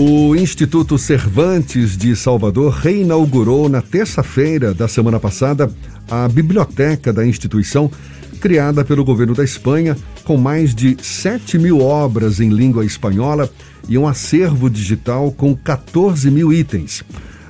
O Instituto Cervantes de Salvador reinaugurou na terça-feira da semana passada a biblioteca da instituição, criada pelo governo da Espanha, com mais de 7 mil obras em língua espanhola e um acervo digital com 14 mil itens.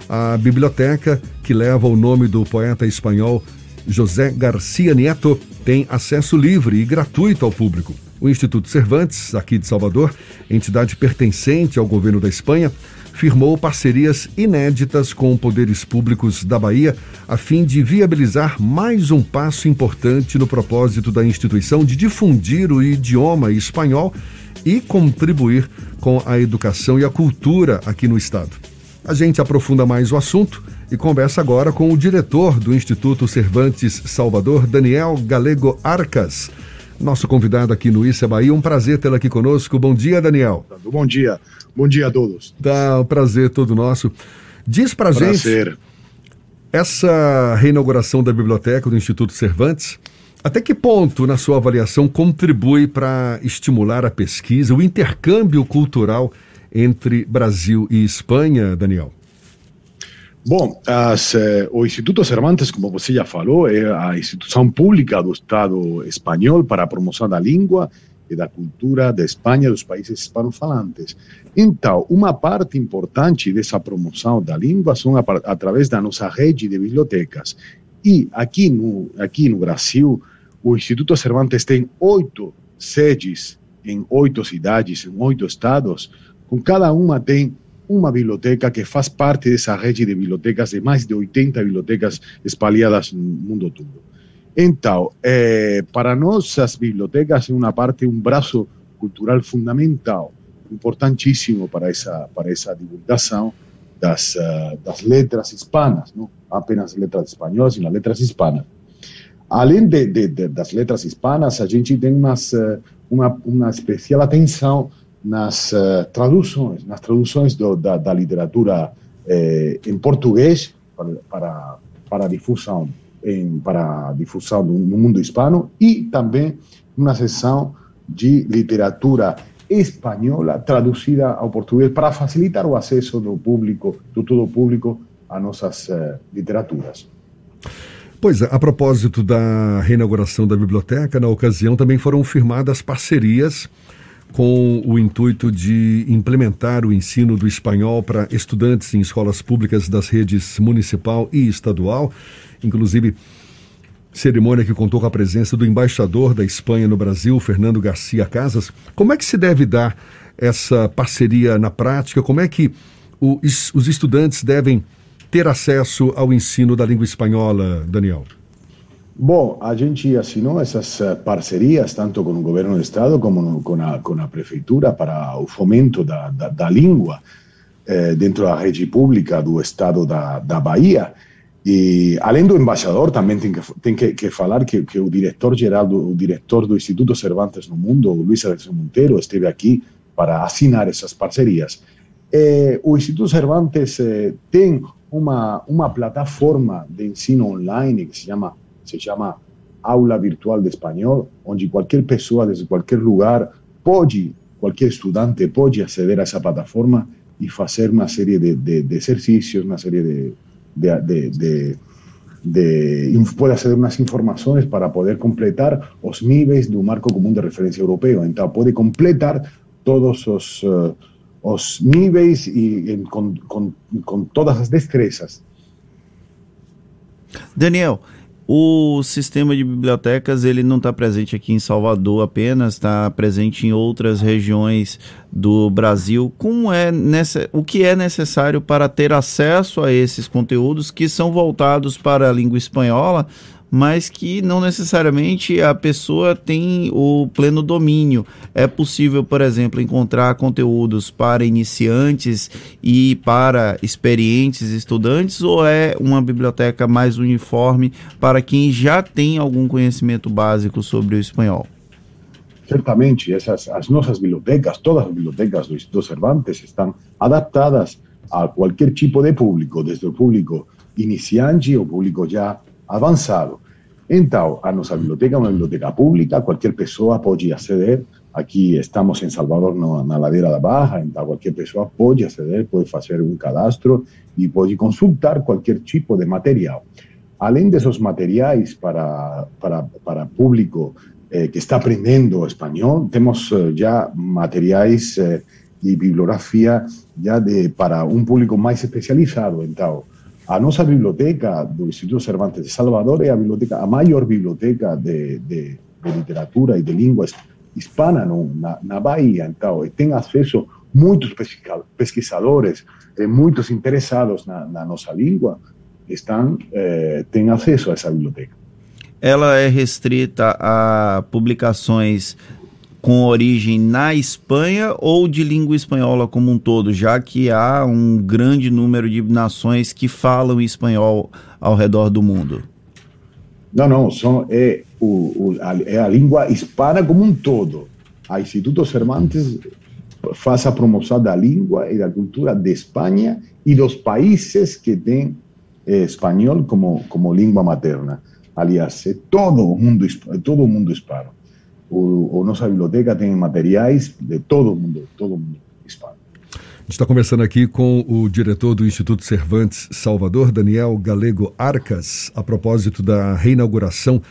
A biblioteca, que leva o nome do poeta espanhol José Garcia Nieto, tem acesso livre e gratuito ao público. O Instituto Cervantes, aqui de Salvador, entidade pertencente ao governo da Espanha, firmou parcerias inéditas com poderes públicos da Bahia a fim de viabilizar mais um passo importante no propósito da instituição de difundir o idioma espanhol e contribuir com a educação e a cultura aqui no estado. A gente aprofunda mais o assunto e conversa agora com o diretor do Instituto Cervantes Salvador, Daniel Galego Arcas nosso convidado aqui no Issa Bahia. Um prazer tê-lo aqui conosco. Bom dia, Daniel. Bom dia. Bom dia a todos. Tá, um prazer todo nosso. Diz pra prazer. gente essa reinauguração da biblioteca do Instituto Cervantes, até que ponto, na sua avaliação, contribui para estimular a pesquisa, o intercâmbio cultural entre Brasil e Espanha, Daniel? Bom, as, eh, o Instituto Cervantes, como você já falou, é a instituição pública do Estado espanhol para a promoção da língua e da cultura da Espanha e dos países hispanofalantes. Então, uma parte importante dessa promoção da língua são a, através da nossa rede de bibliotecas. E aqui no, aqui no Brasil, o Instituto Cervantes tem oito sedes em oito cidades, em oito estados, com cada uma tem uma biblioteca que faz parte dessa rede de bibliotecas, de mais de 80 bibliotecas espalhadas no mundo todo. Então, é, para nós, as bibliotecas é uma parte, um braço cultural fundamental, importantíssimo para essa, para essa divulgação das, uh, das letras hispanas, não apenas letras espanholas, mas letras hispanas. Além de, de, de, das letras hispanas, a gente tem umas, uma, uma especial atenção nas uh, traduções, nas traduções do, da, da, literatura eh, em português para, para, para difusão em, para difusão no, no mundo hispano e também uma seção de literatura espanhola traduzida ao português para facilitar o acesso do público, do todo o público a nossas uh, literaturas. Pois é, a propósito da reinauguração da biblioteca, na ocasião também foram firmadas parcerias com o intuito de implementar o ensino do espanhol para estudantes em escolas públicas das redes municipal e estadual, inclusive cerimônia que contou com a presença do embaixador da Espanha no Brasil, Fernando Garcia Casas. Como é que se deve dar essa parceria na prática? Como é que os estudantes devem ter acesso ao ensino da língua espanhola, Daniel? Bom, a gente assinou essas eh, parcerias tanto com o governo do estado como com a, com a prefeitura para o fomento da, da, da língua eh, dentro da rede pública do estado da, da Bahia. E além do embaixador, também tem que, tem que, que falar que, que o diretor-geral, o diretor do Instituto Cervantes no Mundo, Luiz Alessio Monteiro, esteve aqui para assinar essas parcerias. Eh, o Instituto Cervantes eh, tem uma, uma plataforma de ensino online que se chama se chama Aula Virtual de Espanhol, onde qualquer pessoa, desde qualquer lugar, pode, qualquer estudante pode aceder a essa plataforma e fazer uma série de, de, de exercícios, uma série de, de, de, de, pode aceder umas informações para poder completar os níveis do marco comum de referência europeu. Então, pode completar todos os, uh, os níveis e com, com, com todas as destrezas. Daniel, o sistema de bibliotecas ele não está presente aqui em Salvador apenas, está presente em outras regiões do Brasil. Como é nessa, o que é necessário para ter acesso a esses conteúdos que são voltados para a língua espanhola, mas que não necessariamente a pessoa tem o pleno domínio. É possível, por exemplo, encontrar conteúdos para iniciantes e para experientes estudantes, ou é uma biblioteca mais uniforme para quem já tem algum conhecimento básico sobre o espanhol? Certamente, essas, as nossas bibliotecas, todas as bibliotecas do Instituto Cervantes estão adaptadas a qualquer tipo de público, desde o público iniciante ao público já avançado. Então, a nossa biblioteca é uma biblioteca pública, qualquer pessoa pode aceder Aqui estamos em Salvador, na, na Ladeira da Barra, então qualquer pessoa pode aceder, pode fazer um cadastro e pode consultar qualquer tipo de material. Além desses materiais para, para, para público eh, que está aprendendo espanhol, temos eh, já materiais eh, já de, para um público mais especializado. Então, a nossa biblioteca do Instituto Cervantes de Salvador é a biblioteca, a maior biblioteca de, de, de literatura e de línguas hispana no, na, na Bahia. Então, tem acesso muitos pesquisadores, muitos interessados na, na nossa língua, estão, eh, têm acesso a essa biblioteca. Ela é restrita a publicações com origem na Espanha ou de língua espanhola como um todo, já que há um grande número de nações que falam espanhol ao redor do mundo? Não, não, são, é, o, o, a, é a língua hispana como um todo. A Instituto Cervantes faz a promoção da língua e da cultura de Espanha e dos países que têm eh, espanhol como, como língua materna. Aliás, é todo o mundo, todo mundo hispano. O, nossa biblioteca tem materiais de todo mundo, todo mundo hispano. A gente está conversando aqui com o diretor do Instituto Cervantes Salvador, Daniel Galego Arcas, a propósito da reinauguração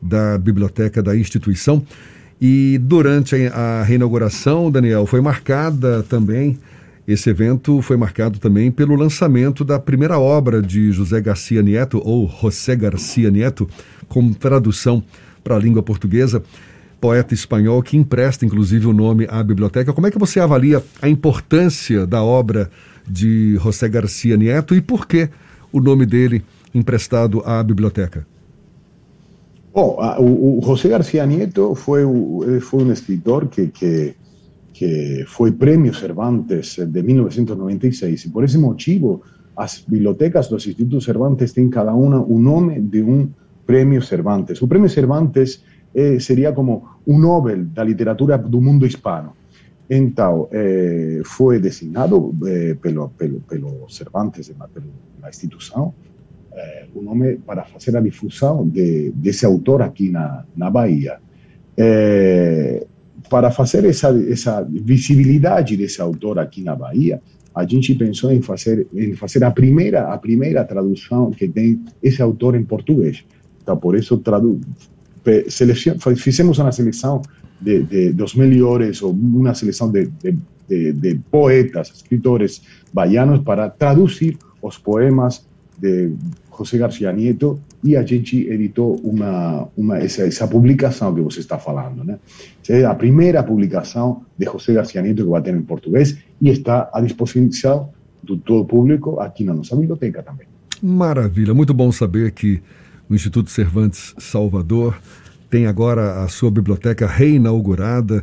da biblioteca da instituição. E durante a reinauguração, Daniel, foi marcada também, esse evento foi marcado também pelo lançamento da primeira obra de José Garcia Nieto, ou José Garcia Nieto, com tradução para a língua portuguesa poeta espanhol que empresta inclusive o nome à biblioteca. Como é que você avalia a importância da obra de José Garcia Nieto e por que o nome dele emprestado à biblioteca? Bom, o, o José Garcia Nieto foi, foi um escritor que, que, que foi prêmio Cervantes de 1996 e por esse motivo as bibliotecas dos Institutos Cervantes têm cada uma o nome de um prêmio Cervantes. O prêmio Cervantes eh, seria como um Nobel da literatura do mundo hispano. Então, eh, foi designado eh, pelo, pelo, pelo Cervantes, pela instituição, o nome para fazer a difusão de, desse autor aqui na, na Bahia. Para fazer essa, essa visibilidade desse autor aqui na Bahia, a gente pensou em fazer, em fazer a primeira a primeira tradução que tem esse autor em português. Então, por isso tradu fizemos uma seleção de, de, dos melhores, ou uma seleção de, de, de, poetas, escritores baianos para traduzir os poemas de José Garcia Nieto e a gente editou uma, uma essa, essa publicação que você está falando, né? É a primeira publicação de José Garcia Nieto que vai ter em português e está à disposição do todo público aqui na nossa biblioteca também. Maravilha, muito bom saber que o Instituto Cervantes Salvador tem agora a sua biblioteca reinaugurada,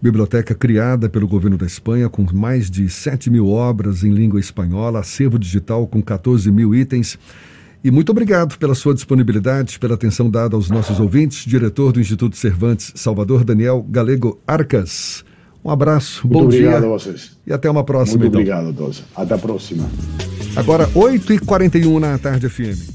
biblioteca criada pelo governo da Espanha com mais de 7 mil obras em língua espanhola, acervo digital com 14 mil itens. E muito obrigado pela sua disponibilidade, pela atenção dada aos nossos ouvintes, diretor do Instituto Cervantes Salvador, Daniel Galego Arcas. Um abraço, muito bom obrigado dia. a vocês. E até uma próxima. Muito então. obrigado a todos. Até a próxima. Agora, 8h41 na tarde FM.